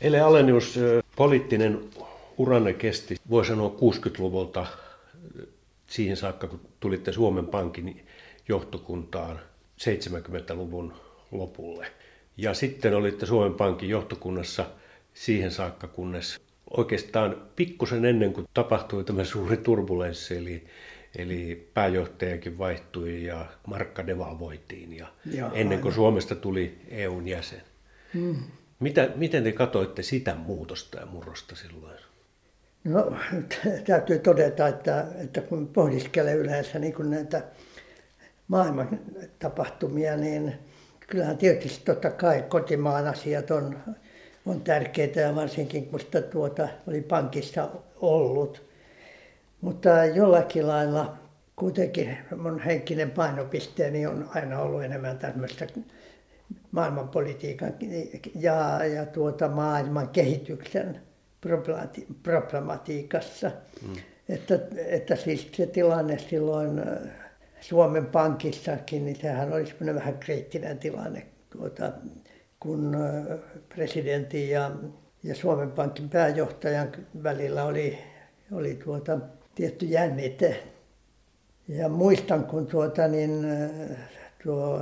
Ele Alenius, poliittinen uranne kesti, voi sanoa 60-luvulta siihen saakka, kun tulitte Suomen Pankin johtokuntaan 70-luvun lopulle. Ja sitten olitte Suomen Pankin johtokunnassa siihen saakka, kunnes oikeastaan pikkusen ennen kuin tapahtui tämä suuri turbulenssi, eli, eli pääjohtajakin vaihtui ja markka devalvoitiin ja, ja ennen kuin Suomesta tuli EUn jäsen. Hmm. Mitä, miten te katoitte sitä muutosta ja murrosta silloin? No täytyy todeta, että, että kun pohdiskelee yleensä niin kuin näitä maailman tapahtumia, niin kyllähän tietysti totta kai kotimaan asiat on, on tärkeitä ja varsinkin kun sitä tuota oli pankissa ollut. Mutta jollakin lailla kuitenkin mun henkinen painopisteeni on aina ollut enemmän tämmöistä maailmanpolitiikan ja, ja tuota maailman kehityksen problematiikassa. Mm. Että, että siis se tilanne silloin Suomen Pankissakin, niin sehän oli semmoinen vähän kriittinen tilanne, tuota, kun presidentin ja, ja Suomen Pankin pääjohtajan välillä oli, oli tuota, tietty jännite. Ja muistan, kun tuota, niin, tuo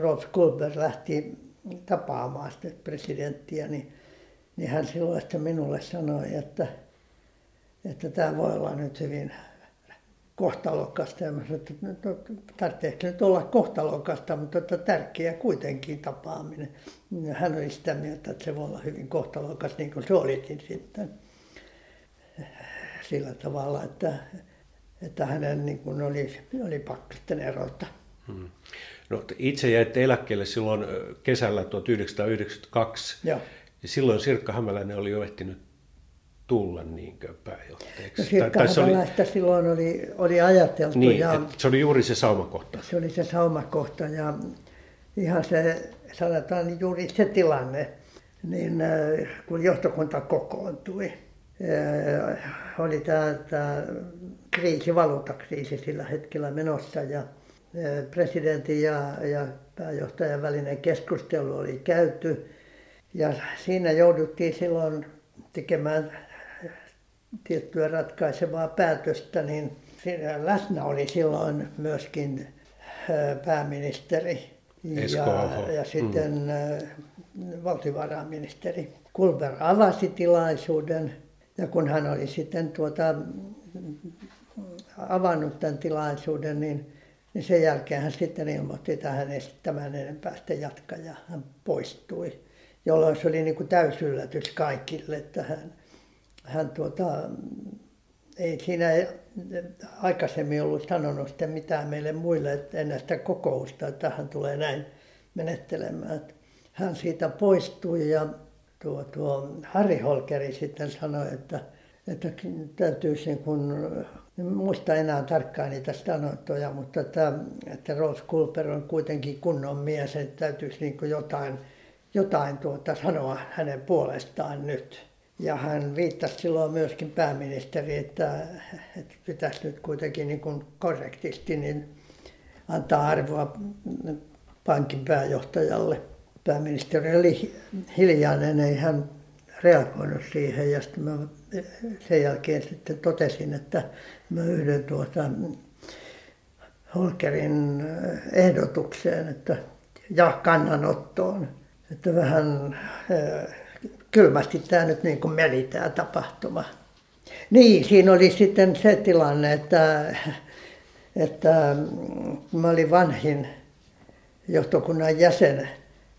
Rolf Kulber lähti tapaamaan sitä presidenttiä, niin, niin hän silloin sitten minulle sanoi, että, että tämä voi olla nyt hyvin kohtalokasta. Ja mä sanoin, että no, no, tarvitseeko nyt olla kohtalokasta, mutta että tärkeä kuitenkin tapaaminen. Hän oli sitä mieltä, että se voi olla hyvin kohtalokas, niin kuin se olikin sitten. Sillä tavalla, että, että hänen niin kuin oli, oli pakko sitten erota. Hmm. No, itse jäitte eläkkeelle silloin kesällä 1992. Joo. Ja silloin Sirkka Hämäläinen oli jo ehtinyt tulla niinkö pääjohtajaksi? No Sirkka Hämäläistä oli, silloin oli, oli ajateltu. Niin, ja se oli juuri se saumakohta. Se oli se saumakohta ja ihan se, sanotaan juuri se tilanne, niin kun johtokunta kokoontui, oli tämä, tämä kriisi, valuutakriisi sillä hetkellä menossa ja presidentin ja, ja pääjohtajan välinen keskustelu oli käyty. Ja siinä jouduttiin silloin tekemään tiettyä ratkaisevaa päätöstä, niin siinä läsnä oli silloin myöskin pääministeri ja, ja sitten mm. valtiovarainministeri. Kulber avasi tilaisuuden ja kun hän oli sitten tuota, avannut tämän tilaisuuden, niin, niin sen jälkeen hän sitten ilmoitti, että hän ei tämän enempää sitten jatka ja hän poistui. Jolloin se oli niin kuin täysyllätys kaikille, että hän, hän tuota, ei siinä aikaisemmin ollut sanonut sitten mitään meille muille ennen sitä kokousta, että hän tulee näin menettelemään. Hän siitä poistui ja tuo, tuo Harri Holkeri sitten sanoi, että, että täytyisi niin kun, en muista enää tarkkaan niitä sanottuja, mutta että, että Rolf Kulper on kuitenkin kunnon mies, että täytyisi niin jotain, jotain tuota sanoa hänen puolestaan nyt. Ja hän viittasi silloin myöskin pääministeri, että, että pitäisi nyt kuitenkin niin kuin korrektisti niin antaa arvoa pankin pääjohtajalle. Pääministeri oli hiljainen, ei hän reagoinut siihen ja sitten mä sen jälkeen sitten totesin, että mä yhdyn tuota Holkerin ehdotukseen että, ja kannanottoon, että vähän kylmästi tämä nyt niin kuin meni tämä tapahtuma. Niin, siinä oli sitten se tilanne, että, että mä olin vanhin johtokunnan jäsen,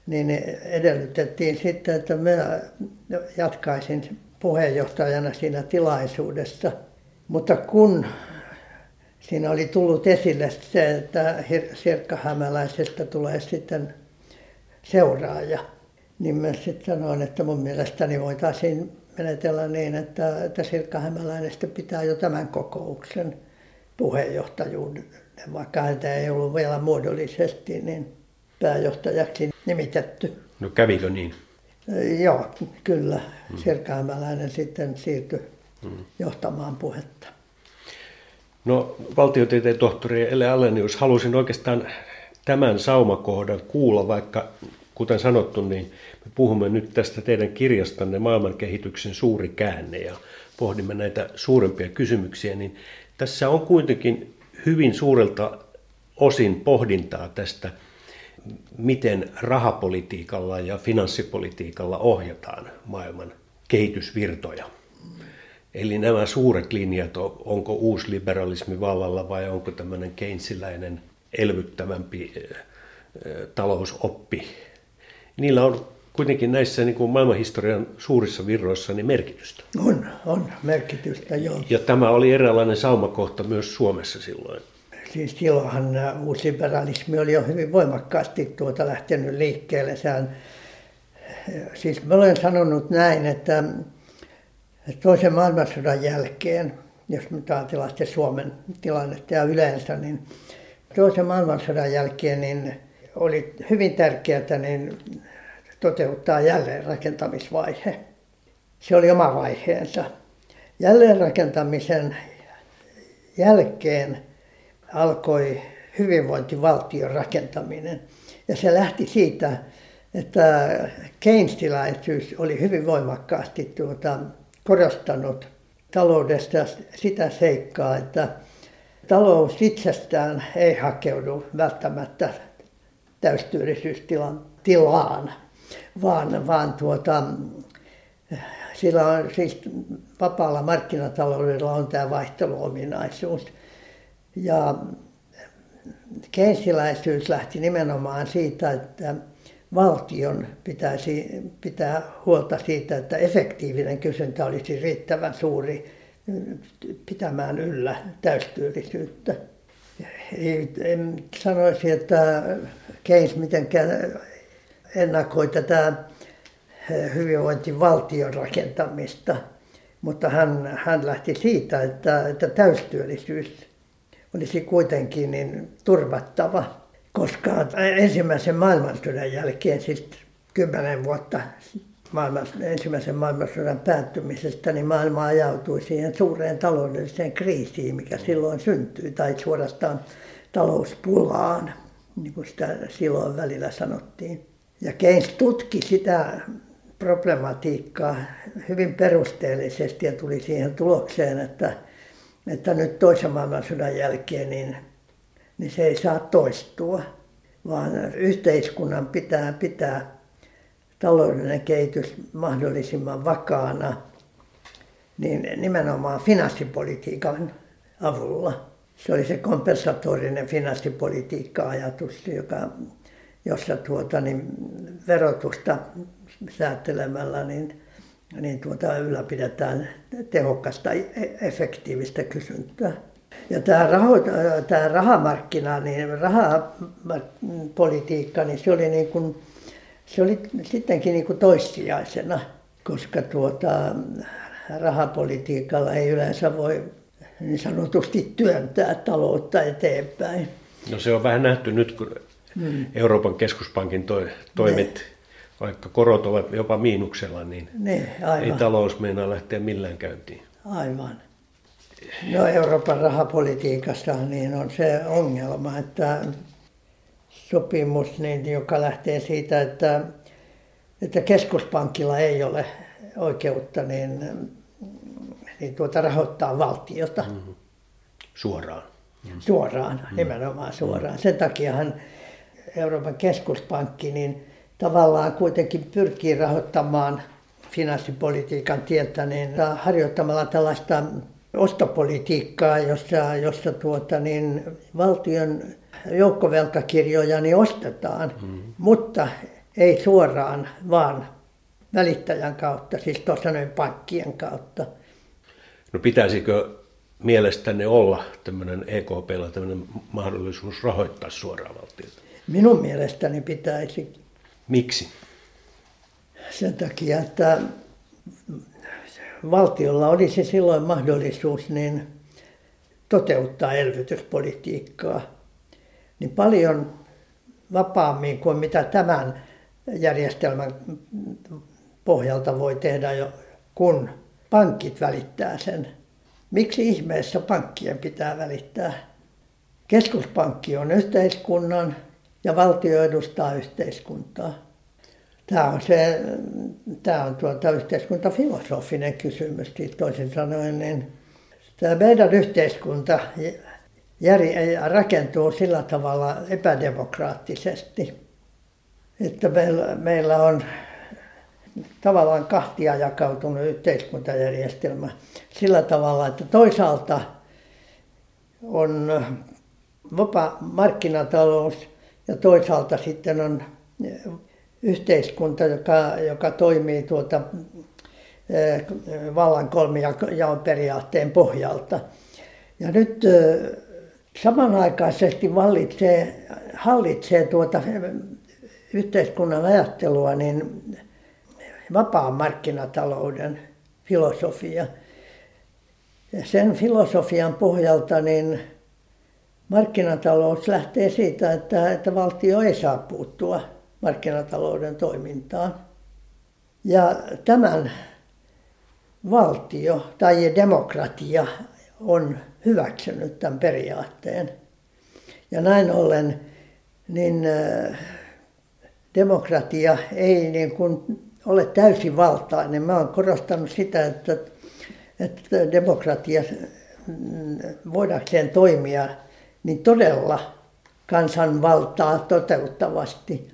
niin edellytettiin sitten, että mä jatkaisin puheenjohtajana siinä tilaisuudessa. Mutta kun siinä oli tullut esille se, että Sirkka Hämäläisestä tulee sitten seuraaja, niin mä sitten sanoin, että mun mielestäni voitaisiin menetellä niin, että, että Sirkka pitää jo tämän kokouksen puheenjohtajuuden, vaikka häntä ei ollut vielä muodollisesti niin pääjohtajaksi nimitetty. No kävikö niin? Joo, kyllä. Hmm. Sirkka Hämäläinen sitten siirtyi hmm. johtamaan puhetta. No valtiotieteen tohtori Ele Alenius, halusin oikeastaan tämän saumakohdan kuulla, vaikka kuten sanottu, niin me puhumme nyt tästä teidän kirjastanne Maailman kehityksen suuri käänne ja pohdimme näitä suurempia kysymyksiä, niin tässä on kuitenkin hyvin suurelta osin pohdintaa tästä, miten rahapolitiikalla ja finanssipolitiikalla ohjataan maailman kehitysvirtoja. Eli nämä suuret linjat, onko uusliberalismi vallalla vai onko tämmöinen keinsiläinen elvyttävämpi talousoppi. Niillä on kuitenkin näissä niin kuin maailmanhistorian suurissa virroissa niin merkitystä. On, on merkitystä, joo. Ja tämä oli eräänlainen saumakohta myös Suomessa silloin. Siis silloinhan uusliberalismi oli jo hyvin voimakkaasti tuota lähtenyt liikkeelle. Sehän, siis mä olen sanonut näin, että toisen maailmansodan jälkeen, jos nyt ajatellaan sitten Suomen tilannetta ja yleensä, niin toisen maailmansodan jälkeen niin oli hyvin tärkeää niin toteuttaa jälleenrakentamisvaihe. Se oli oma vaiheensa. Jälleenrakentamisen jälkeen alkoi hyvinvointivaltion rakentaminen. Ja se lähti siitä, että keynesiläisyys oli hyvin voimakkaasti tuota, korostanut taloudesta sitä seikkaa, että talous itsestään ei hakeudu välttämättä täystyöllisyystilaan, vaan, vaan tuota, sillä on, siis vapaalla markkinataloudella on tämä vaihteluominaisuus. Ja keynesiläisyys lähti nimenomaan siitä, että valtion pitäisi pitää huolta siitä, että efektiivinen kysyntä olisi riittävän suuri pitämään yllä täystyöllisyyttä. En sanoisi, että Keynes mitenkään ennakoi tätä hyvinvointivaltion rakentamista, mutta hän, hän lähti siitä, että, että täystyöllisyys olisi kuitenkin niin turvattava koska ensimmäisen maailmansodan jälkeen, siis kymmenen vuotta ensimmäisen maailmansodan päättymisestä, niin maailma ajautui siihen suureen taloudelliseen kriisiin, mikä silloin syntyi, tai suorastaan talouspulaan, niin kuin sitä silloin välillä sanottiin. Ja Keynes tutki sitä problematiikkaa hyvin perusteellisesti ja tuli siihen tulokseen, että, että nyt toisen maailmansodan jälkeen niin niin se ei saa toistua, vaan yhteiskunnan pitää pitää taloudellinen kehitys mahdollisimman vakaana niin nimenomaan finanssipolitiikan avulla. Se oli se kompensatorinen finanssipolitiikka-ajatus, joka, jossa tuota, niin verotusta säätelemällä niin, niin tuota, ylläpidetään tehokasta, e-, efektiivistä kysyntää. Ja tämä, raho, tämä rahamarkkina, niin rahapolitiikka, niin se oli, niin kuin, se oli sittenkin niin kuin toissijaisena, koska tuota, rahapolitiikalla ei yleensä voi niin sanotusti työntää taloutta eteenpäin. No se on vähän nähty nyt, kun hmm. Euroopan keskuspankin toi, toimet, ne. Vaikka korot ovat jopa miinuksella, niin ne, ei talous meinaa lähteä millään käyntiin. Aivan. No Euroopan rahapolitiikassa niin on se ongelma, että sopimus, niin, joka lähtee siitä, että, että keskuspankilla ei ole oikeutta niin, niin tuota, rahoittaa valtiota. Mm-hmm. Suoraan. Suoraan, mm-hmm. nimenomaan suoraan. Sen takiahan Euroopan keskuspankki niin tavallaan kuitenkin pyrkii rahoittamaan finanssipolitiikan tietä niin harjoittamalla tällaista ostopolitiikkaa, jossa, jossa tuota, niin, valtion joukkovelkakirjoja niin ostetaan, mm. mutta ei suoraan, vaan välittäjän kautta, siis tuossa noin pankkien kautta. No pitäisikö mielestänne olla tämmöinen EKPlla tämmöinen mahdollisuus rahoittaa suoraan valtiota? Minun mielestäni pitäisi. Miksi? Sen takia, että valtiolla olisi silloin mahdollisuus niin toteuttaa elvytyspolitiikkaa niin paljon vapaammin kuin mitä tämän järjestelmän pohjalta voi tehdä, jo, kun pankit välittää sen. Miksi ihmeessä pankkien pitää välittää? Keskuspankki on yhteiskunnan ja valtio edustaa yhteiskuntaa. Tämä on, se, tämä on tuota yhteiskuntafilosofinen kysymys, siis toisin sanoen, niin tämä meidän yhteiskunta rakentuu sillä tavalla epädemokraattisesti, että meillä, meillä on tavallaan kahtia jakautunut yhteiskuntajärjestelmä sillä tavalla, että toisaalta on vapaa markkinatalous ja toisaalta sitten on yhteiskunta, joka, joka toimii tuota eh, vallan kolmijaon periaatteen pohjalta. Ja nyt eh, samanaikaisesti vallitsee, hallitsee tuota yhteiskunnan ajattelua niin vapaan markkinatalouden filosofia. Sen filosofian pohjalta niin markkinatalous lähtee siitä, että, että valtio ei saa puuttua markkinatalouden toimintaan. Ja tämän valtio tai demokratia on hyväksynyt tämän periaatteen. Ja näin ollen niin demokratia ei niin kuin ole täysivaltainen. Mä olen korostanut sitä, että, että demokratia mm, voidakseen toimia niin todella kansanvaltaa toteuttavasti,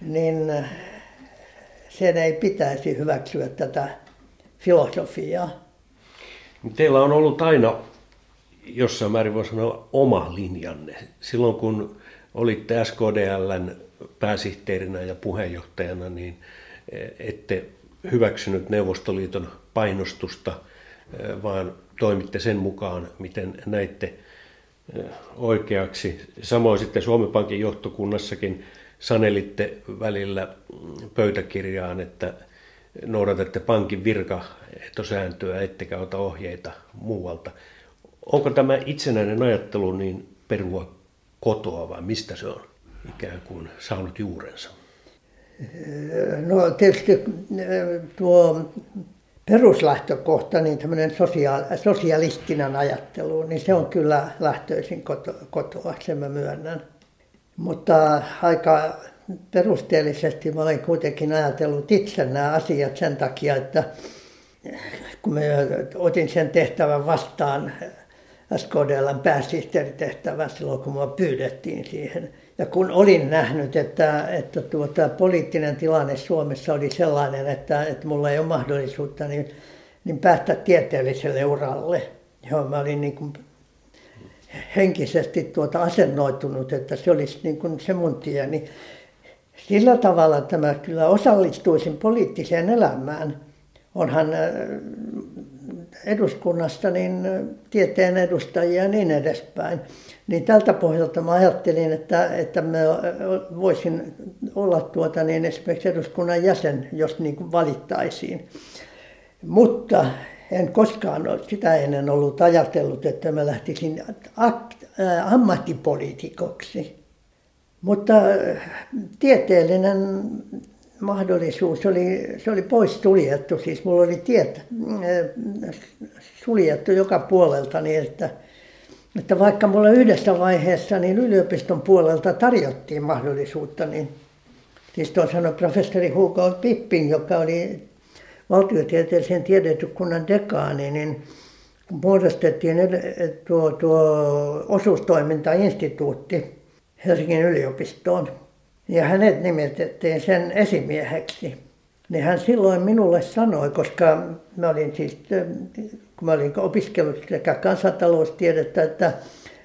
niin sen ei pitäisi hyväksyä tätä filosofiaa. Teillä on ollut aina jossain määrin voi sanoa oma linjanne. Silloin kun olitte SKDLn pääsihteerinä ja puheenjohtajana, niin ette hyväksynyt Neuvostoliiton painostusta, vaan toimitte sen mukaan, miten näitte oikeaksi. Samoin sitten Suomen Pankin johtokunnassakin sanelitte välillä pöytäkirjaan, että noudatatte pankin virkaehtosääntöä, ettekä ota ohjeita muualta. Onko tämä itsenäinen ajattelu niin perua kotoa vai mistä se on ikään kuin saanut juurensa? No tietysti tuo peruslähtökohta, niin tämmöinen sosiaal, sosialistinen ajattelu, niin se on kyllä lähtöisin koto, kotoa, sen mä myönnän. Mutta aika perusteellisesti mä olen kuitenkin ajatellut itse nämä asiat sen takia, että kun mä otin sen tehtävän vastaan, SKDLn pääsihteeritehtävän silloin, kun mua pyydettiin siihen. Ja kun olin nähnyt, että, että tuota, poliittinen tilanne Suomessa oli sellainen, että, että mulla ei ole mahdollisuutta niin, niin päästä tieteelliselle uralle, johon mä olin niin kuin henkisesti tuota asennoitunut, että se olisi niin kuin se mun tie, niin sillä tavalla, että mä kyllä osallistuisin poliittiseen elämään. Onhan eduskunnasta niin tieteen edustajia ja niin edespäin. Niin tältä pohjalta mä ajattelin, että, että mä voisin olla tuota, niin esimerkiksi eduskunnan jäsen, jos niin kuin valittaisiin. Mutta en koskaan sitä ennen ollut ajatellut, että mä lähtisin ammattipoliitikoksi. Mutta tieteellinen mahdollisuus oli, se oli pois suljettu. Siis mulla oli tiet äh, suljettu joka puolelta niin, että, että vaikka mulla yhdessä vaiheessa niin yliopiston puolelta tarjottiin mahdollisuutta, niin siis sanoi professori Hugo Pipping, joka oli valtiotieteellisen tiedetykunnan dekaani, niin muodostettiin tuo, tuo osuustoimintainstituutti Helsingin yliopistoon ja hänet nimitettiin sen esimieheksi. Niin hän silloin minulle sanoi, koska mä olin siis, kun mä olin opiskellut sekä kansantaloustiedettä että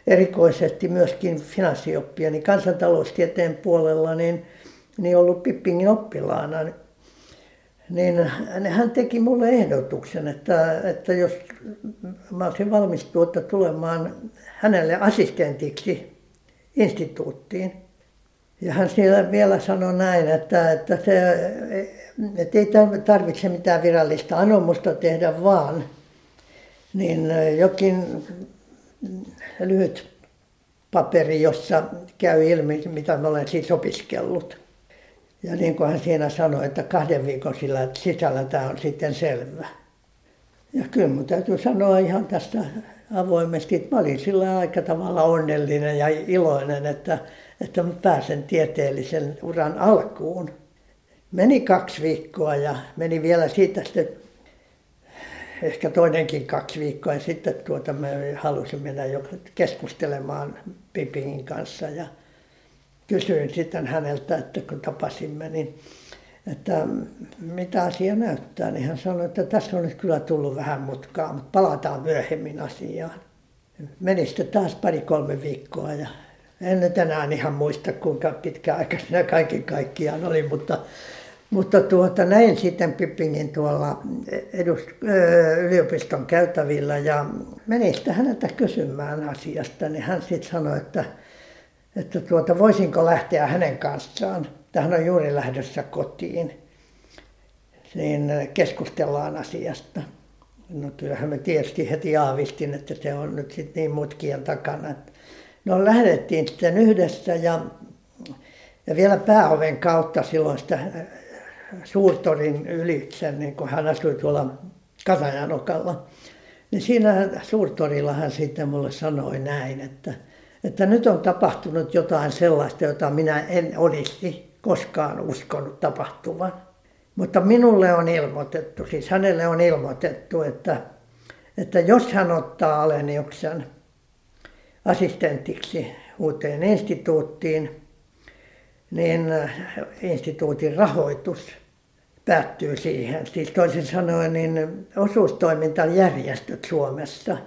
erikoisesti myöskin finanssioppia, niin kansantaloustieteen puolella niin, niin ollut Pippingin oppilaana. Niin hän teki mulle ehdotuksen, että, että jos mä olisin valmis tuota tulemaan hänelle assistentiksi instituuttiin, ja hän siellä vielä sanoi näin, että, että, se, että ei tarvitse mitään virallista anomusta tehdä, vaan niin jokin lyhyt paperi, jossa käy ilmi, mitä mä olen siis opiskellut. Ja niin kuin hän siinä sanoi, että kahden viikon sillä sisällä tämä on sitten selvä. Ja kyllä mun täytyy sanoa ihan tästä avoimesti, että mä olin sillä aika tavalla onnellinen ja iloinen, että, että mä pääsen tieteellisen uran alkuun. Meni kaksi viikkoa ja meni vielä siitä sitten ehkä toinenkin kaksi viikkoa ja sitten tuota me halusin mennä jo keskustelemaan Pipingin kanssa ja kysyin sitten häneltä, että kun tapasimme, niin että mitä asia näyttää, niin hän sanoi, että tässä on nyt kyllä tullut vähän mutkaa, mutta palataan myöhemmin asiaan. Meni sitten taas pari-kolme viikkoa ja en nyt enää ihan muista, kuinka pitkä aika siinä kaiken kaikkiaan oli, mutta, mutta tuota, näin sitten Pippingin tuolla edust, yliopiston käytävillä ja menin sitten häneltä kysymään asiasta, niin hän sitten sanoi, että, että tuota, voisinko lähteä hänen kanssaan. Hän on juuri lähdössä kotiin, niin keskustellaan asiasta. No kyllähän me tietysti heti aavistin, että se on nyt sitten niin mutkien takana, No lähdettiin sitten yhdessä ja, ja vielä pääoven kautta silloin sitä suurtorin ylitse, niin kun hän asui tuolla Katajanokalla. Niin siinä suurtorilla hän sitten mulle sanoi näin, että, että nyt on tapahtunut jotain sellaista, jota minä en olisi koskaan uskonut tapahtuvan. Mutta minulle on ilmoitettu, siis hänelle on ilmoitettu, että, että jos hän ottaa Aleniuksen assistentiksi uuteen instituuttiin, niin äh, instituutin rahoitus päättyy siihen. Siis toisin sanoen niin osuustoimintajärjestöt Suomessa,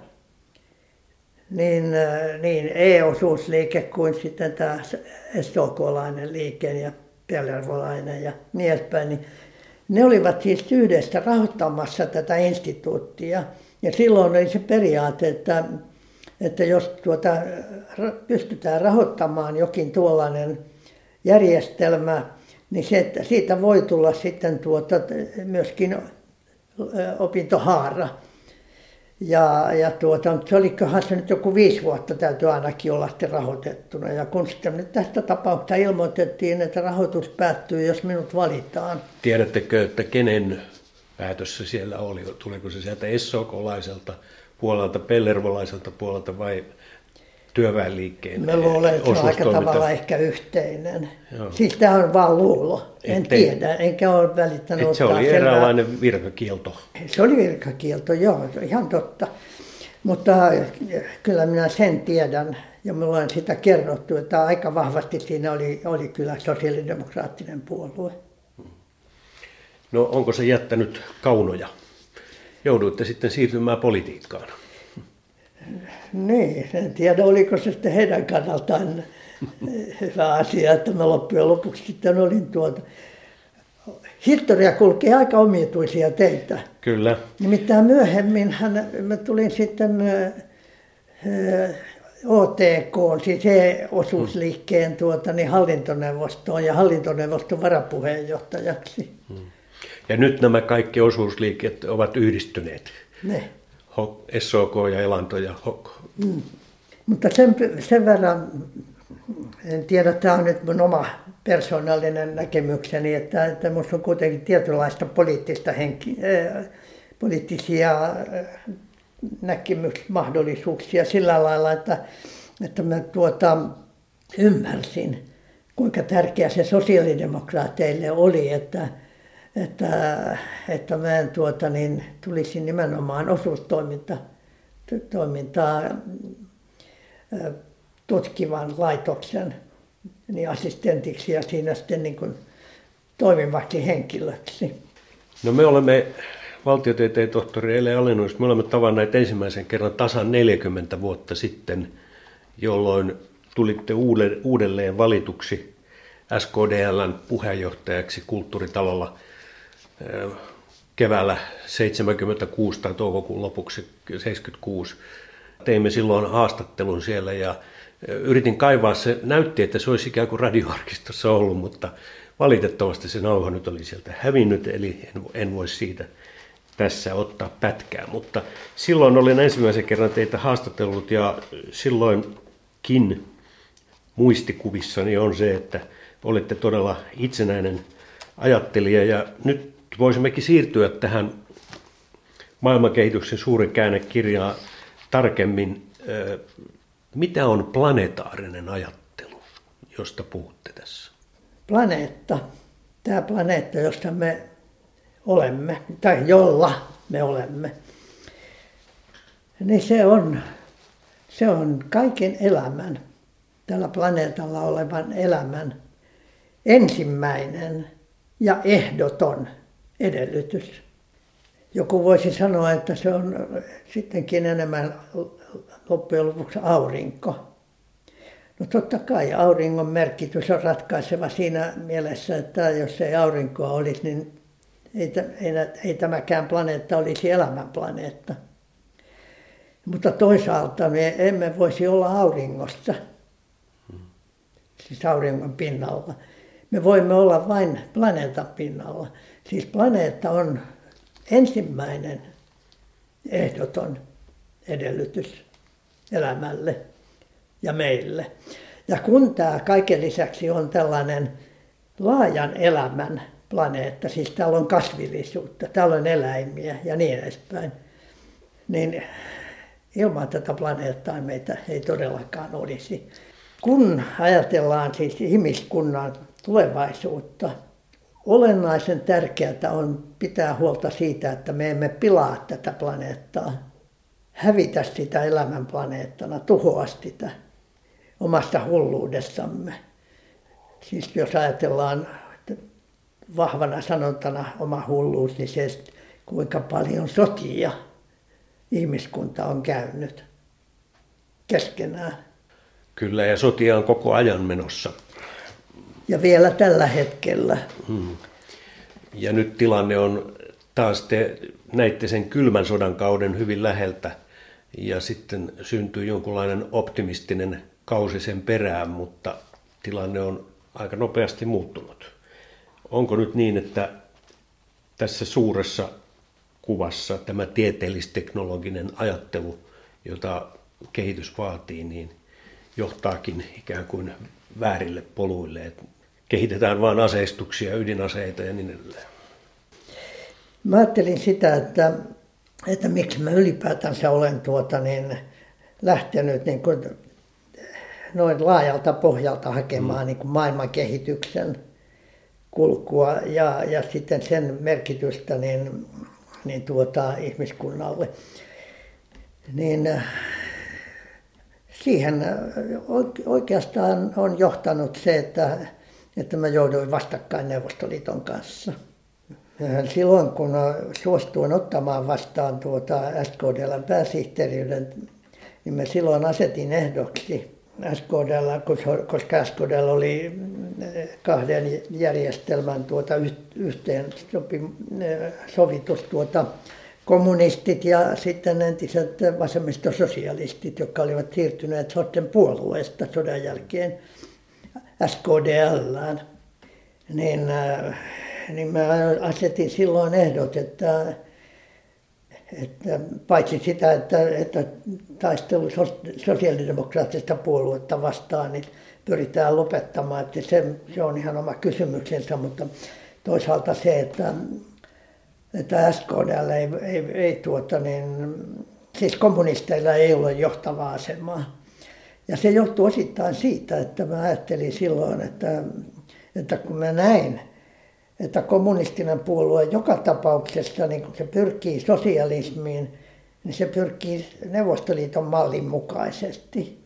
niin, äh, niin e-osuusliike kuin sitten tämä SOK-lainen liike ja Pellervolainen ja niin edespäin, niin ne olivat siis yhdessä rahoittamassa tätä instituuttia. Ja silloin oli se periaate, että että jos tuota, pystytään rahoittamaan jokin tuollainen järjestelmä, niin se, että siitä voi tulla sitten tuota, myöskin opintohaara. Ja, ja tuota, se olikohan se nyt joku viisi vuotta täytyy ainakin olla sitten rahoitettuna. Ja kun sitten nyt tästä tapauksesta ilmoitettiin, että rahoitus päättyy, jos minut valitaan. Tiedättekö, että kenen päätös se siellä oli? Tuliko se sieltä SOK-laiselta puolelta, pellervolaiselta puolelta vai työväenliikkeen Mä luulen, että se on aika tavalla ehkä yhteinen. Joo. Siis tämä on vaan luulo. En tiedä, enkä ole välittänyt et se oli selvää. eräänlainen virkakielto. Se oli virkakielto, joo, ihan totta. Mutta kyllä minä sen tiedän, ja minulla on sitä kerrottu, että aika vahvasti siinä oli, oli kyllä sosiaalidemokraattinen puolue. No onko se jättänyt kaunoja? jouduitte sitten siirtymään politiikkaan. Niin, en tiedä oliko se sitten heidän kannaltaan hyvä asia, että mä loppujen lopuksi sitten olin tuota. Historia kulkee aika omituisia teitä. Kyllä. Nimittäin myöhemmin hän, mä tulin sitten OTK, siis e-osuusliikkeen tuota, niin hallintoneuvostoon ja hallintoneuvoston varapuheenjohtajaksi. Hmm. Ja nyt nämä kaikki osuusliikkeet ovat yhdistyneet. Ne. SOK ja Elanto ja HOK. Mm. Mutta sen, sen verran, en tiedä, tämä on nyt mun oma persoonallinen näkemykseni, että, että minusta on kuitenkin tietynlaista poliittista henki, äh, poliittisia äh, näkemysmahdollisuuksia sillä lailla, että, että mä tuota, ymmärsin, kuinka tärkeä se sosiaalidemokraateille oli, että, että, että mä tuota, niin, tulisin nimenomaan osuustoiminta, toimintaa tutkivan laitoksen niin assistentiksi ja siinä sitten niin kuin toimivaksi henkilöksi. No me olemme valtiotieteen tohtori Ele Alennus, me olemme tavanneet ensimmäisen kerran tasan 40 vuotta sitten, jolloin tulitte uudelleen valituksi SKDLn puheenjohtajaksi kulttuuritalolla – keväällä 76 tai toukokuun lopuksi 76. Teimme silloin haastattelun siellä ja yritin kaivaa se, näytti, että se olisi ikään kuin radioarkistossa ollut, mutta valitettavasti se nauha nyt oli sieltä hävinnyt, eli en, en voi siitä tässä ottaa pätkää. Mutta silloin olin ensimmäisen kerran teitä haastatellut ja silloinkin muistikuvissani on se, että olette todella itsenäinen ajattelija ja nyt voisimmekin siirtyä tähän maailmankehityksen suuren käännekirjaan tarkemmin. Mitä on planetaarinen ajattelu, josta puhutte tässä? Planeetta tämä planeetta, josta me olemme, tai jolla me olemme, niin se on, se on kaiken elämän, tällä planeetalla olevan elämän ensimmäinen ja ehdoton edellytys. Joku voisi sanoa, että se on sittenkin enemmän loppujen lopuksi aurinko. No totta kai auringon merkitys on ratkaiseva siinä mielessä, että jos ei aurinkoa olisi, niin ei, ei, ei tämäkään planeetta olisi elämänplaneetta. Mutta toisaalta me emme voisi olla auringossa, siis auringon pinnalla. Me voimme olla vain planeetan pinnalla. Siis planeetta on ensimmäinen ehdoton edellytys elämälle ja meille. Ja kun tämä kaiken lisäksi on tällainen laajan elämän planeetta, siis täällä on kasvillisuutta, täällä on eläimiä ja niin edespäin, niin ilman tätä planeettaa meitä ei todellakaan olisi. Kun ajatellaan siis ihmiskunnan tulevaisuutta, olennaisen tärkeää on pitää huolta siitä, että me emme pilaa tätä planeettaa, hävitä sitä elämän planeettana, tuhoa sitä omasta hulluudessamme. Siis jos ajatellaan vahvana sanontana oma hulluus, niin se, kuinka paljon sotia ihmiskunta on käynyt keskenään. Kyllä, ja sotia on koko ajan menossa. Ja vielä tällä hetkellä. Hmm. Ja nyt tilanne on taas, te näitte sen kylmän sodan kauden hyvin läheltä, ja sitten syntyy jonkunlainen optimistinen kausi sen perään, mutta tilanne on aika nopeasti muuttunut. Onko nyt niin, että tässä suuressa kuvassa tämä tieteellisteknologinen ajattelu, jota kehitys vaatii, niin johtaakin ikään kuin väärille poluille. Että kehitetään vain aseistuksia, ydinaseita ja niin edelleen. Mä ajattelin sitä, että, että miksi mä ylipäätänsä olen tuota niin, lähtenyt niin kuin noin laajalta pohjalta hakemaan mm. niin kuin maailman kehityksen kulkua ja, ja sitten sen merkitystä niin, niin tuota, ihmiskunnalle. Niin siihen oikeastaan on johtanut se, että, että mä jouduin vastakkain Neuvostoliiton kanssa. Silloin kun suostuin ottamaan vastaan tuota SKDL pääsihteeriyden, niin mä silloin asetin ehdoksi SKDL, koska SKDL oli kahden järjestelmän tuota yhteen sovitus tuota kommunistit ja sitten entiset vasemmistososialistit, jotka olivat siirtyneet soten puolueesta sodan jälkeen SKDLään. Niin, äh, niin mä asetin silloin ehdot, että, että paitsi sitä, että, että taistelu sosiaalidemokraattista puoluetta vastaan, niin pyritään lopettamaan, että se, se on ihan oma kysymyksensä, mutta toisaalta se, että että SKDL ei, ei, ei tuota niin, siis kommunisteilla ei ole johtavaa asemaa. Ja se johtuu osittain siitä, että mä ajattelin silloin, että, että kun mä näin, että kommunistinen puolue joka tapauksessa, niin kun se pyrkii sosialismiin, niin se pyrkii Neuvostoliiton mallin mukaisesti.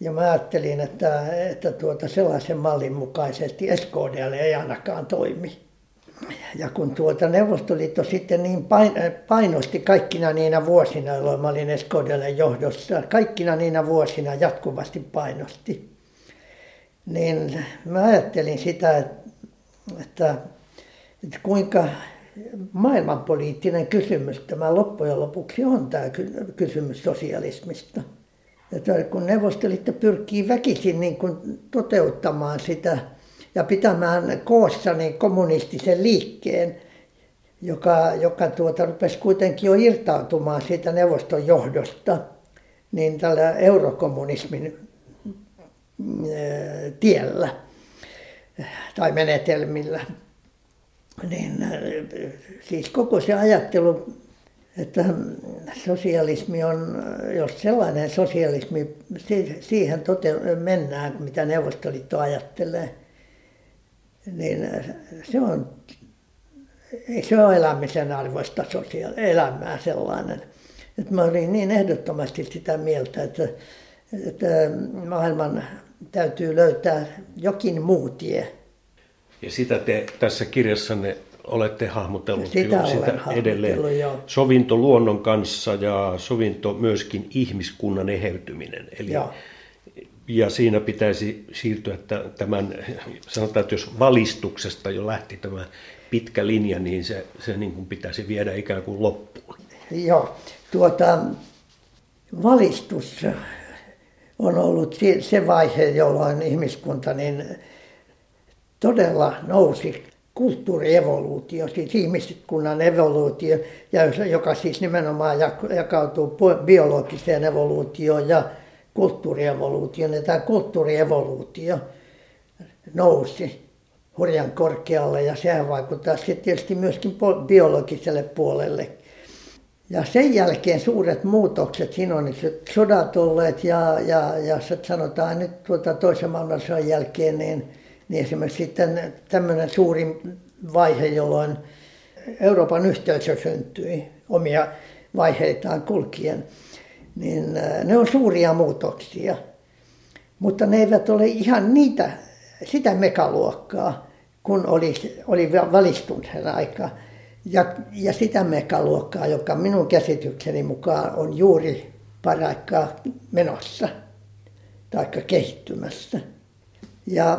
Ja mä ajattelin, että, että tuota sellaisen mallin mukaisesti SKDL ei ainakaan toimi ja kun tuota Neuvostoliitto sitten niin painosti kaikkina niinä vuosina, jolloin mä olin Eskodelle johdossa, kaikkina niinä vuosina jatkuvasti painosti, niin mä ajattelin sitä, että, että, kuinka maailmanpoliittinen kysymys tämä loppujen lopuksi on tämä kysymys sosialismista. Että kun Neuvostoliitto pyrkii väkisin niin kuin toteuttamaan sitä ja pitämään koossa niin kommunistisen liikkeen, joka, joka tuota, rupesi kuitenkin jo irtautumaan siitä neuvoston johdosta, niin tällä eurokommunismin tiellä tai menetelmillä. Niin, siis koko se ajattelu, että sosialismi on, jos sellainen sosialismi, siihen tote, mennään, mitä Neuvostoliitto ajattelee – niin se on, ei se ole elämisen arvoista sosiaali- elämää sellainen. Että mä olin niin ehdottomasti sitä mieltä, että, että maailman täytyy löytää jokin muu tie. Ja sitä te tässä kirjassanne olette hahmotellut Sitä olen hahmotellut, edelleen. joo. Sovinto luonnon kanssa ja sovinto myöskin ihmiskunnan eheytyminen. Eli, Joo. Ja siinä pitäisi siirtyä että tämän, sanotaan, että jos valistuksesta jo lähti tämä pitkä linja, niin se, se niin kuin pitäisi viedä ikään kuin loppuun. Joo, tuota, valistus on ollut se- vaihe, jolloin ihmiskunta niin todella nousi kulttuurievoluutio, siis ihmiskunnan evoluutio, joka siis nimenomaan jak- jakautuu biologiseen evoluutioon ja kulttuurievoluutioon. Ja tämä kulttuurievoluutio nousi hurjan korkealle ja sehän vaikuttaa sitten tietysti myöskin biologiselle puolelle. Ja sen jälkeen suuret muutokset, siinä on nyt sodat olleet ja, ja, ja sanotaan nyt tuota toisen maailmansodan jälkeen, niin, niin esimerkiksi sitten tämmöinen suuri vaihe, jolloin Euroopan yhteisö syntyi omia vaiheitaan kulkien, niin äh, ne on suuria muutoksia. Mutta ne eivät ole ihan niitä, sitä mekaluokkaa, kun oli, oli valistumisen aika. Ja, ja sitä mekaluokkaa, joka minun käsitykseni mukaan on juuri paraikaa menossa tai kehittymässä. Ja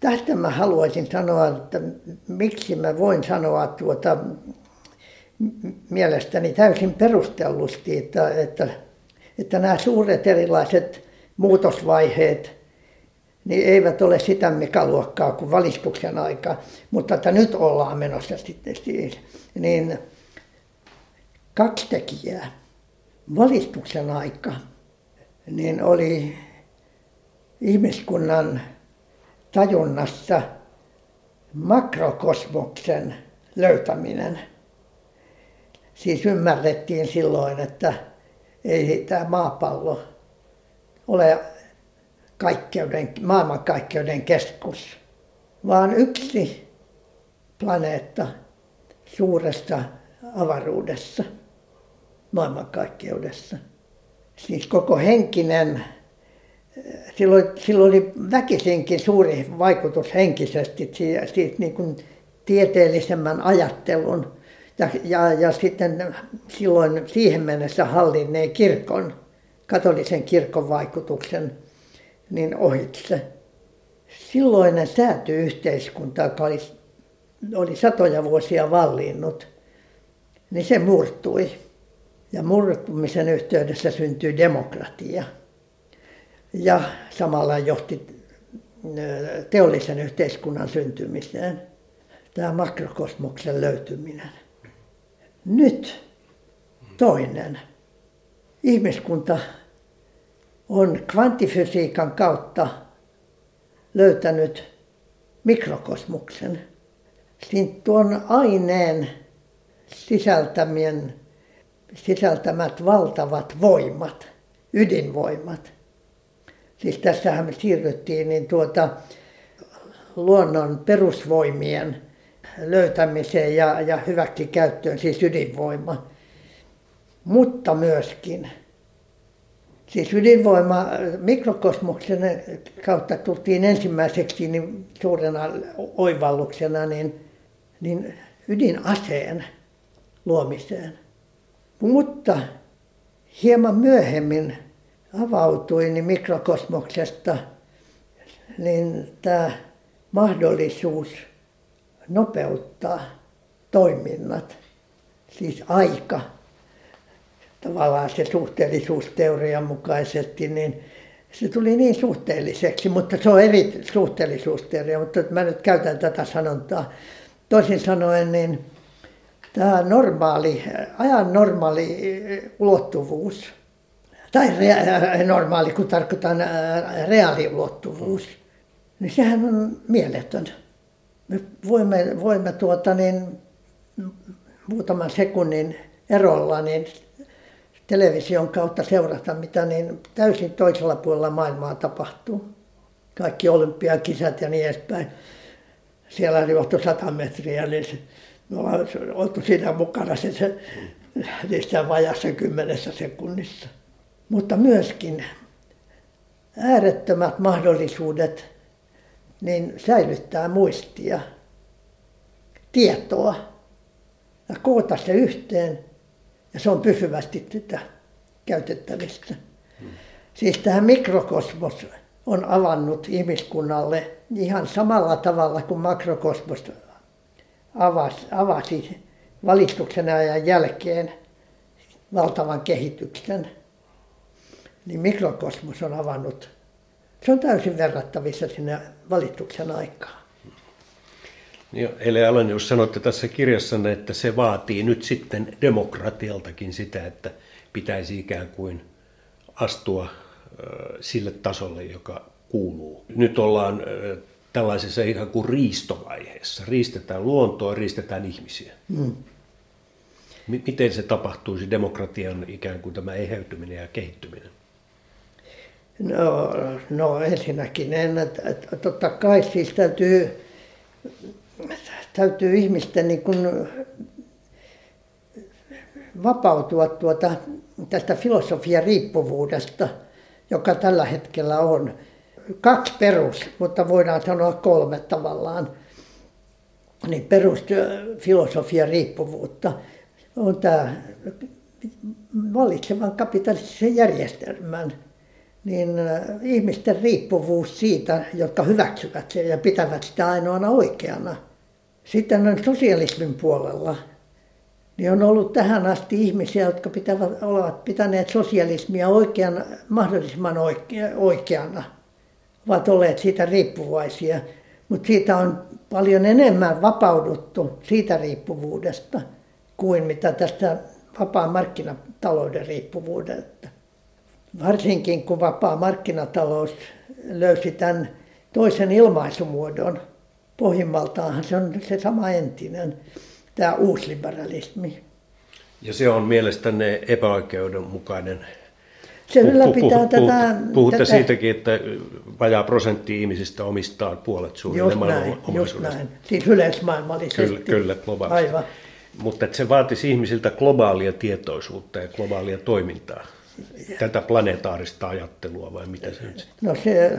tästä mä haluaisin sanoa, että miksi mä voin sanoa tuota, mielestäni täysin perustellusti, että, että, että nämä suuret erilaiset muutosvaiheet niin eivät ole sitä mekaluokkaa kuin valistuksen aika, mutta että nyt ollaan menossa sitten siis, niin kaksi tekijää. Valistuksen aika niin oli ihmiskunnan tajunnassa makrokosmoksen löytäminen. Siis ymmärrettiin silloin, että ei tämä maapallo ole kaikkeuden, maailmankaikkeuden keskus, vaan yksi planeetta suuressa avaruudessa, maailmankaikkeudessa. Siis koko henkinen, silloin, silloin oli väkisinkin suuri vaikutus henkisesti siitä, siitä niin kuin tieteellisemmän ajattelun ja, ja, ja sitten silloin siihen mennessä hallinneen kirkon, katolisen kirkon vaikutuksen niin ohitse. Silloinen säätyyhteiskunta, joka oli, oli satoja vuosia vallinnut, niin se murtui. Ja murtumisen yhteydessä syntyi demokratia. Ja samalla johti teollisen yhteiskunnan syntymiseen tämä makrokosmoksen löytyminen. Nyt toinen. Ihmiskunta on kvanttifysiikan kautta löytänyt mikrokosmoksen. Siinä tuon aineen sisältämien, sisältämät valtavat voimat, ydinvoimat. Siis tässähän me siirryttiin niin tuota, luonnon perusvoimien löytämiseen ja, ja hyväksi käyttöön, siis ydinvoima. Mutta myöskin Siis ydinvoima mikrokosmoksen kautta tultiin ensimmäiseksi niin suurena oivalluksena niin, niin ydinaseen luomiseen. Mutta hieman myöhemmin avautui niin mikrokosmoksesta niin tämä mahdollisuus nopeuttaa toiminnat, siis aika tavallaan se suhteellisuusteorian mukaisesti, niin se tuli niin suhteelliseksi, mutta se on eri suhteellisuusteoria, mutta mä nyt käytän tätä sanontaa. Toisin sanoen, niin tämä normaali, ajan normaali ulottuvuus, tai rea- normaali, kun tarkoitan reaaliulottuvuus, niin sehän on mieletön. Me voimme, voimme tuota niin, muutaman sekunnin erolla niin television kautta seurata, mitä niin täysin toisella puolella maailmaa tapahtuu. Kaikki olympiakisat ja niin edespäin. siellä oli 100 metriä, niin se, me ollaan oltu siinä mukana se, se niistä vajassa kymmenessä sekunnissa. Mutta myöskin äärettömät mahdollisuudet niin säilyttää muistia, tietoa ja koota se yhteen ja se on pysyvästi sitä käytettävissä. Siis tämä mikrokosmos on avannut ihmiskunnalle ihan samalla tavalla kuin makrokosmos avasi, avasi valistuksen ajan jälkeen valtavan kehityksen. Niin mikrokosmos on avannut, se on täysin verrattavissa sinne valituksen aikaan. Niin, eli Alan, jos sanotte tässä kirjassanne, että se vaatii nyt sitten demokratialtakin sitä, että pitäisi ikään kuin astua sille tasolle, joka kuuluu. Nyt ollaan tällaisessa ihan kuin riistovaiheessa. Riistetään luontoa, riistetään ihmisiä. Mm. Miten se tapahtuisi demokratian ikään kuin tämä eheytyminen ja kehittyminen? No, no ensinnäkin, en, että, että, totta kai siis täytyy, täytyy ihmisten niin kuin vapautua tuota, tästä filosofian riippuvuudesta, joka tällä hetkellä on. Kaksi perus, mutta voidaan sanoa kolme tavallaan, niin perusfilosofian riippuvuutta on tämä valitsevan kapitalistisen järjestelmän niin äh, ihmisten riippuvuus siitä, jotka hyväksyvät sen ja pitävät sitä ainoana oikeana. Sitten sosialismin puolella, niin on ollut tähän asti ihmisiä, jotka pitävät, ovat pitäneet sosialismia oikeana, mahdollisimman oikeana, ovat olleet siitä riippuvaisia. Mutta siitä on paljon enemmän vapauduttu siitä riippuvuudesta kuin mitä tästä vapaan markkinatalouden riippuvuudesta. Varsinkin kun vapaa markkinatalous löysi tämän toisen ilmaisumuodon, pohjimmaltaan se on se sama entinen, tämä uusliberalismi. Ja se on mielestäni epäoikeudenmukainen. Se ylläpitää puh, puh, tätä... Puhutte tätä... siitäkin, että vajaa prosentti ihmisistä omistaa puolet suunnilleen just näin, just näin. Siis yleismaailmallisesti. Kyllä, kyllä globaalisti. Aivan. Mutta että se vaatisi ihmisiltä globaalia tietoisuutta ja globaalia toimintaa. Tätä planetaarista ajattelua vai mitä se nyt No se,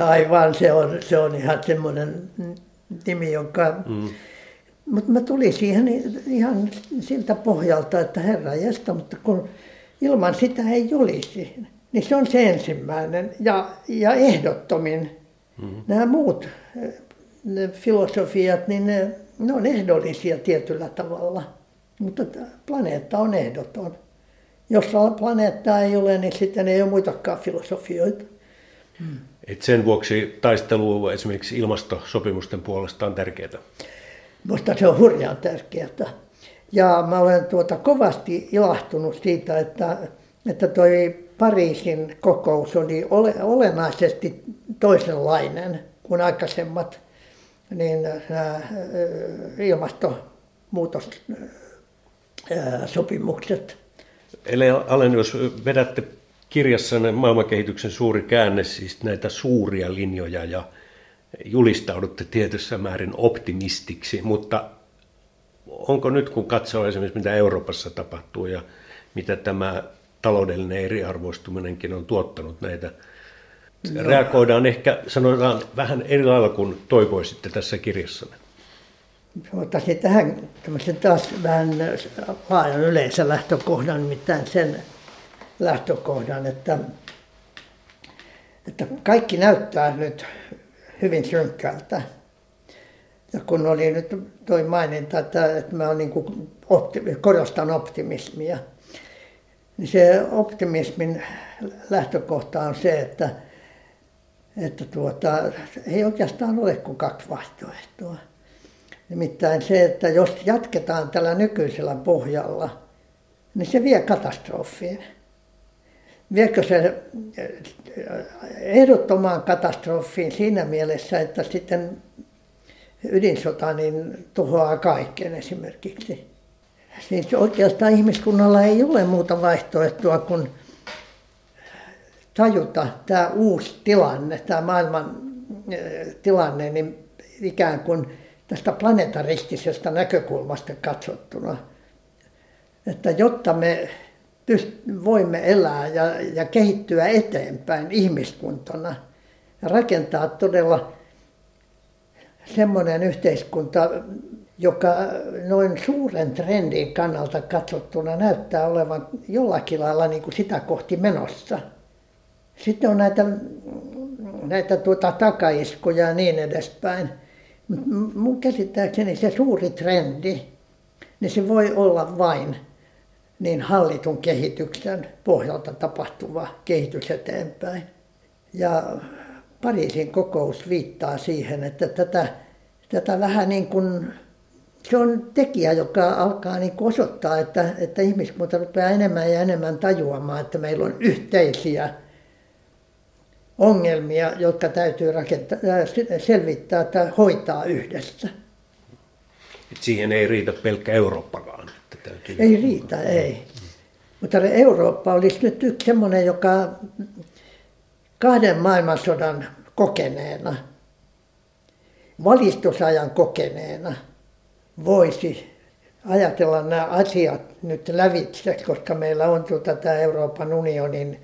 aivan, se on, se on ihan semmoinen nimi, jonka... Mm. Mutta mä tulin siihen ihan siltä pohjalta, että herra jästä, mutta kun ilman sitä ei olisi, niin se on se ensimmäinen ja, ja ehdottomin. Mm. Nämä muut ne filosofiat, niin ne, ne on ehdollisia tietyllä tavalla, mutta planeetta on ehdoton. Jos planeettaa ei ole, niin sitten ei ole muitakaan filosofioita. Hmm. Et sen vuoksi taistelu esimerkiksi ilmastosopimusten puolesta on tärkeää. Minusta se on hurjaan tärkeää. Ja mä olen tuota kovasti ilahtunut siitä, että, että toi Pariisin kokous oli ole, olennaisesti toisenlainen kuin aikaisemmat niin nämä ilmastonmuutossopimukset. Eli Alen, jos vedätte kirjassanne maailmankehityksen suuri käänne, siis näitä suuria linjoja ja julistaudutte tietyssä määrin optimistiksi, mutta onko nyt kun katsoo esimerkiksi mitä Euroopassa tapahtuu ja mitä tämä taloudellinen eriarvoistuminenkin on tuottanut näitä No. Reagoidaan ehkä, sanotaan vähän eri lailla kuin toivoisitte tässä kirjassa. Ottaisin tähän taas vähän laajan yleensä lähtökohdan, nimittäin sen lähtökohdan, että, että kaikki näyttää nyt hyvin synkkältä. Ja kun oli nyt toi maininta, että, että mä niin kuin optimi, korostan optimismia, niin se optimismin lähtökohta on se, että että tuota, ei oikeastaan ole kuin kaksi vaihtoehtoa. Nimittäin se, että jos jatketaan tällä nykyisellä pohjalla, niin se vie katastrofiin. Viekö se eh, ehdottomaan katastrofiin siinä mielessä, että sitten ydinsota niin tuhoaa kaiken esimerkiksi. Siis oikeastaan ihmiskunnalla ei ole muuta vaihtoehtoa kuin tajuta tämä uusi tilanne, tämä maailman tilanne, niin ikään kuin tästä planetaristisesta näkökulmasta katsottuna. Että jotta me pyst- voimme elää ja, ja kehittyä eteenpäin ihmiskuntana ja rakentaa todella semmoinen yhteiskunta, joka noin suuren trendin kannalta katsottuna näyttää olevan jollakin lailla niin kuin sitä kohti menossa. Sitten on näitä, näitä tuota, takaiskuja ja niin edespäin. Mun käsittääkseni se suuri trendi, niin se voi olla vain niin hallitun kehityksen pohjalta tapahtuva kehitys eteenpäin. Ja Pariisin kokous viittaa siihen, että tätä, tätä vähän niin kuin, se on tekijä, joka alkaa niin osoittaa, että, että ihmiskunta rupeaa enemmän ja enemmän tajuamaan, että meillä on yhteisiä ongelmia, jotka täytyy rakentaa, äh, selvittää tai hoitaa yhdessä. Et siihen ei riitä pelkkä Eurooppakaan. Että täytyy... Ei riitä, ei. Mutta Eurooppa olisi nyt yksi semmoinen, joka kahden maailmansodan kokeneena, valistusajan kokeneena voisi ajatella nämä asiat nyt lävitse, koska meillä on tuota tämä Euroopan unionin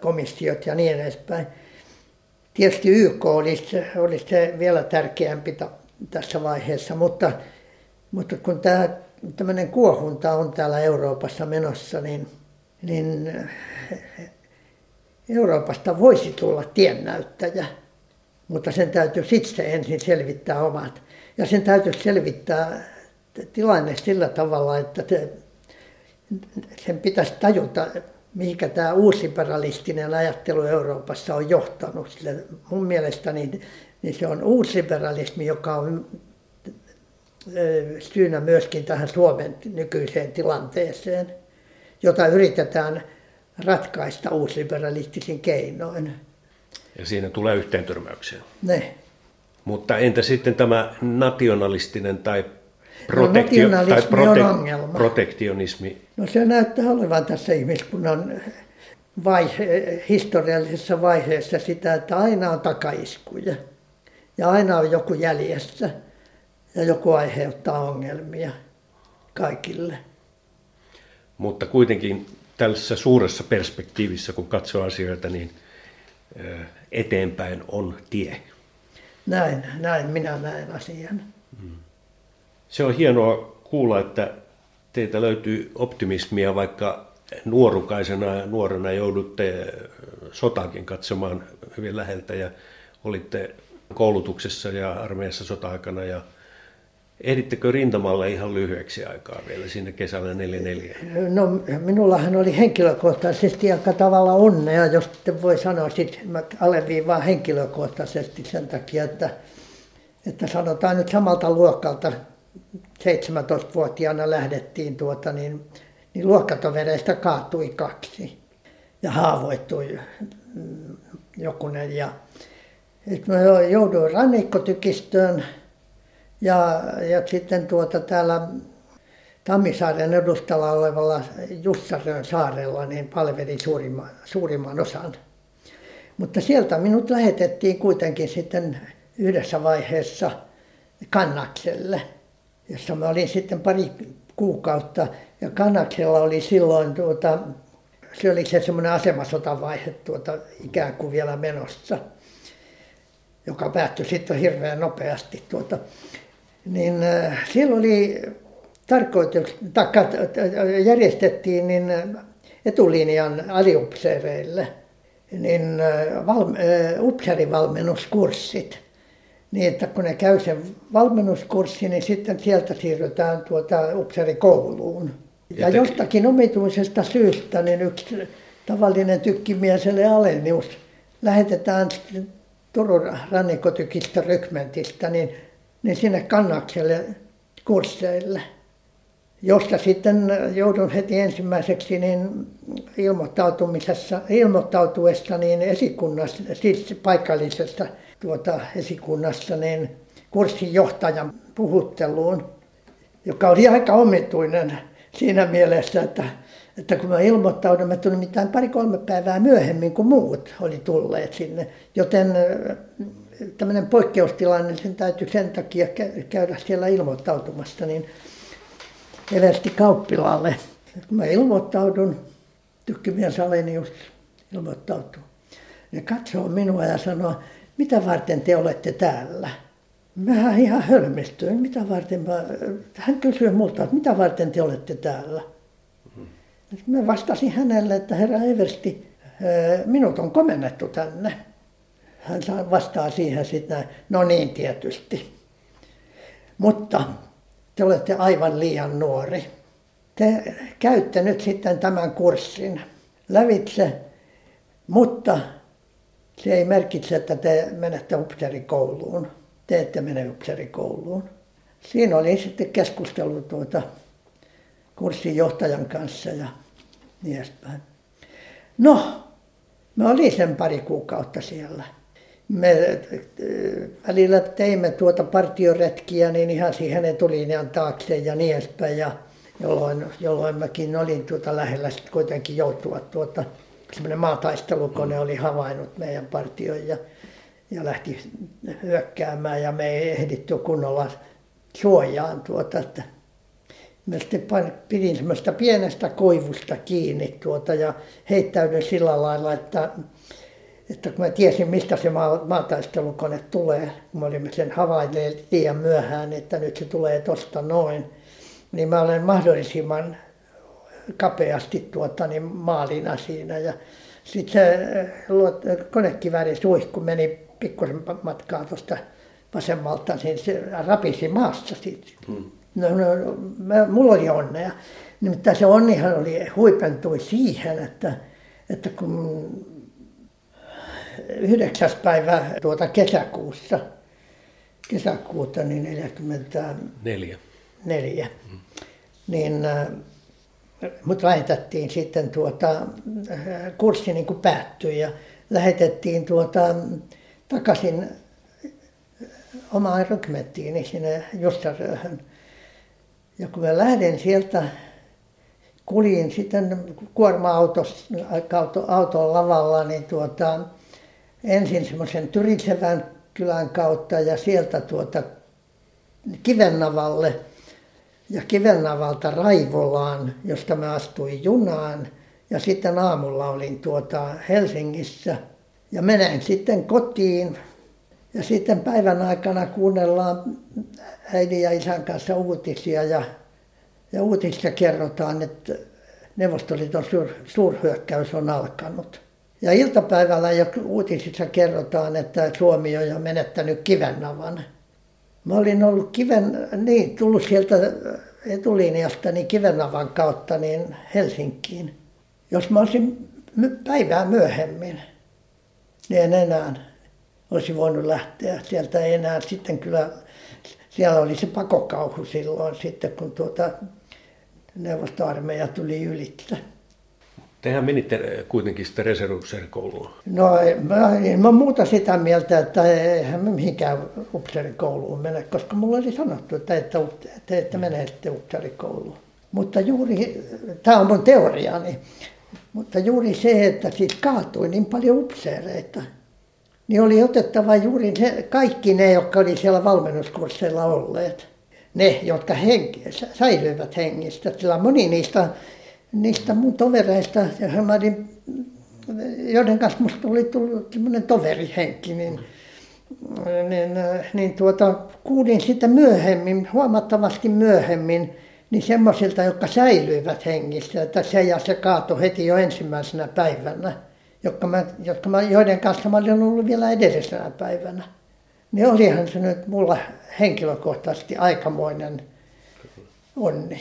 komissiot ja niin edespäin. Tietysti YK olisi, olisi se vielä tärkeämpi tässä vaiheessa, mutta, mutta kun tämä tämmöinen kuohunta on täällä Euroopassa menossa, niin, niin Euroopasta voisi tulla tiennäyttäjä, mutta sen täytyy itse ensin selvittää omat. Ja sen täytyy selvittää tilanne sillä tavalla, että te, sen pitäisi tajuta, mihinkä tämä uusliberalistinen ajattelu Euroopassa on johtanut. Sillä mun mielestäni niin se on uusliberalismi, joka on syynä myöskin tähän Suomen nykyiseen tilanteeseen, jota yritetään ratkaista uusliberalistisin keinoin. Ja siinä tulee yhteentörmäyksiä. Ne. Mutta entä sitten tämä nationalistinen tai, protektio, no, tai prote- protektionismi? No se näyttää olevan tässä ihmiskunnan vaihe, historiallisessa vaiheessa sitä, että aina on takaiskuja ja aina on joku jäljessä ja joku aiheuttaa ongelmia kaikille. Mutta kuitenkin tällaisessa suuressa perspektiivissä, kun katsoo asioita, niin eteenpäin on tie. Näin, näin minä näen asian. Hmm. Se on hienoa kuulla, että teiltä löytyy optimismia, vaikka nuorukaisena ja nuorena joudutte sotakin katsomaan hyvin läheltä ja olitte koulutuksessa ja armeijassa sota-aikana ja Ehdittekö rintamalle ihan lyhyeksi aikaa vielä sinne kesällä 44? No minullahan oli henkilökohtaisesti aika tavalla onnea, jos sitten voi sanoa, sit mä alleviivaan henkilökohtaisesti sen takia, että, että sanotaan nyt samalta luokalta 17-vuotiaana lähdettiin tuota, niin, niin luokkatovereista kaatui kaksi ja haavoittui jokunen. Ja, että mä jouduin rannikkotykistöön ja, ja sitten tuota täällä Tammisaaren edustalla olevalla Jussarön saarella niin palvelin suurimman, suurimman osan. Mutta sieltä minut lähetettiin kuitenkin sitten yhdessä vaiheessa Kannakselle, jossa mä olin sitten pari kuukautta. Ja Kannaksella oli silloin, tuota, se oli se semmoinen asemasotavaihe tuota, ikään kuin vielä menossa, joka päättyi sitten hirveän nopeasti. Tuota niin äh, siellä oli tarkoitus, taikka järjestettiin niin äh, etulinjan aliupseereille niin äh, valme, upseerivalmennuskurssit. Niin, että kun ne käy sen valmennuskurssin, niin sitten sieltä siirrytään tuota upseerikouluun. Ja jostakin omituisesta syystä niin yksi tavallinen tykkimieselle alennus lähetetään Turun rannikkotykistä rykmentistä, niin niin sinne Kannakselle kursseille, josta sitten joudun heti ensimmäiseksi niin ilmoittautumisessa, ilmoittautuessa niin esikunnassa, siis paikallisesta tuota esikunnassa, niin kurssin johtajan puhutteluun, joka oli aika omituinen siinä mielessä, että, että kun mä ilmoittaudun, mä tulin mitään pari-kolme päivää myöhemmin kuin muut oli tulleet sinne, joten tämmöinen poikkeustilanne, sen täytyy sen takia käydä siellä ilmoittautumassa, niin Eversti Kauppilaalle. Kun mä ilmoittaudun, tykkimies Alenius ilmoittautuu. Ne katsoo minua ja sanoo, mitä varten te olette täällä? Mä ihan hölmistyin, mitä varten mä, hän kysyi multa, että mitä varten te olette täällä? Mä vastasin hänelle, että herra Eversti, minut on komennettu tänne. Hän vastaa siihen sitten, no niin tietysti. Mutta te olette aivan liian nuori. Te käytte nyt sitten tämän kurssin lävitse, mutta se ei merkitse, että te menette upseerikouluun. Te ette mene upseerikouluun. Siinä oli sitten keskustelu tuota kurssin johtajan kanssa ja niin edespäin. No, mä olin sen pari kuukautta siellä. Me äh, välillä teimme tuota partioretkiä niin ihan siihen etulinjan taakse ja niin edespäin. Ja jolloin, jolloin mäkin olin tuota lähellä sitten kuitenkin joutua tuota, semmoinen maataistelukone oli havainnut meidän partion ja, ja lähti hyökkäämään ja me ei ehditty kunnolla suojaan tuota, että Mä sitten pidin semmoista pienestä koivusta kiinni tuota ja heittäydyin sillä lailla, että, että kun mä tiesin, mistä se maa, maataistelukone tulee, kun me olimme sen havainneet liian myöhään, että nyt se tulee tosta noin, niin mä olen mahdollisimman kapeasti tuota, niin maalina siinä. Ja sitten se konekivääri suihku meni pikkusen matkaa tuosta vasemmalta, niin se rapisi maassa sitten. Hmm. No, no, mä, mulla oli onnea. Nimittäin se onnihan oli, huipentui siihen, että, että kun yhdeksäs päivä tuota kesäkuussa, kesäkuuta, niin 44, neljä. Mm. niin äh, mut lähetettiin sitten tuota, kurssi niin päättyi ja lähetettiin tuota, takaisin omaan rykmenttiin sinne Jussarööhön. Ja kun mä lähdin sieltä, kuljin sitten kuorma-auton lavalla, niin tuota, ensin semmoisen Tyrisevän kylän kautta ja sieltä tuota Kivennavalle ja Kivennavalta Raivolaan, josta mä astuin junaan. Ja sitten aamulla olin tuota Helsingissä ja menen sitten kotiin. Ja sitten päivän aikana kuunnellaan äidin ja isän kanssa uutisia ja, ja uutisissa kerrotaan, että Neuvostoliiton suur, suurhyökkäys on alkanut. Ja iltapäivällä jo uutisissa kerrotaan, että Suomi on jo menettänyt Kivennavan. Mä olin ollut kiven, niin, tullut sieltä etulinjasta niin Kivennavan kautta niin Helsinkiin. Jos mä olisin päivää myöhemmin, niin en enää olisi voinut lähteä. Sieltä ei enää sitten kyllä siellä oli se pakokauhu silloin sitten, kun tuota neuvostoarmeija tuli ylitse. Tehän menitte kuitenkin sitten reserviupseerikouluun. No mä, mä muuta sitä mieltä, että eihän mä mihinkään upseerikouluun mene, koska mulla oli sanottu, että ette, te ette mene sitten upseerikouluun. Mutta juuri, tämä on mun teoriani, mutta juuri se, että siitä kaatui niin paljon upseereita, niin oli otettava juuri se, kaikki ne, jotka oli siellä valmennuskursseilla olleet. Ne, jotka henki, säilyivät hengistä. Sillä moni niistä, niistä mun tovereista, olin, joiden kanssa musta oli tullut semmoinen toverihenki, niin, niin, niin tuota, kuulin sitä myöhemmin, huomattavasti myöhemmin, niin semmoisilta, jotka säilyivät hengissä, että se ja se kaatui heti jo ensimmäisenä päivänä jotka mä, jotka mä, joiden kanssa mä olin ollut vielä edellisenä päivänä. Niin olihan se nyt mulla henkilökohtaisesti aikamoinen onni.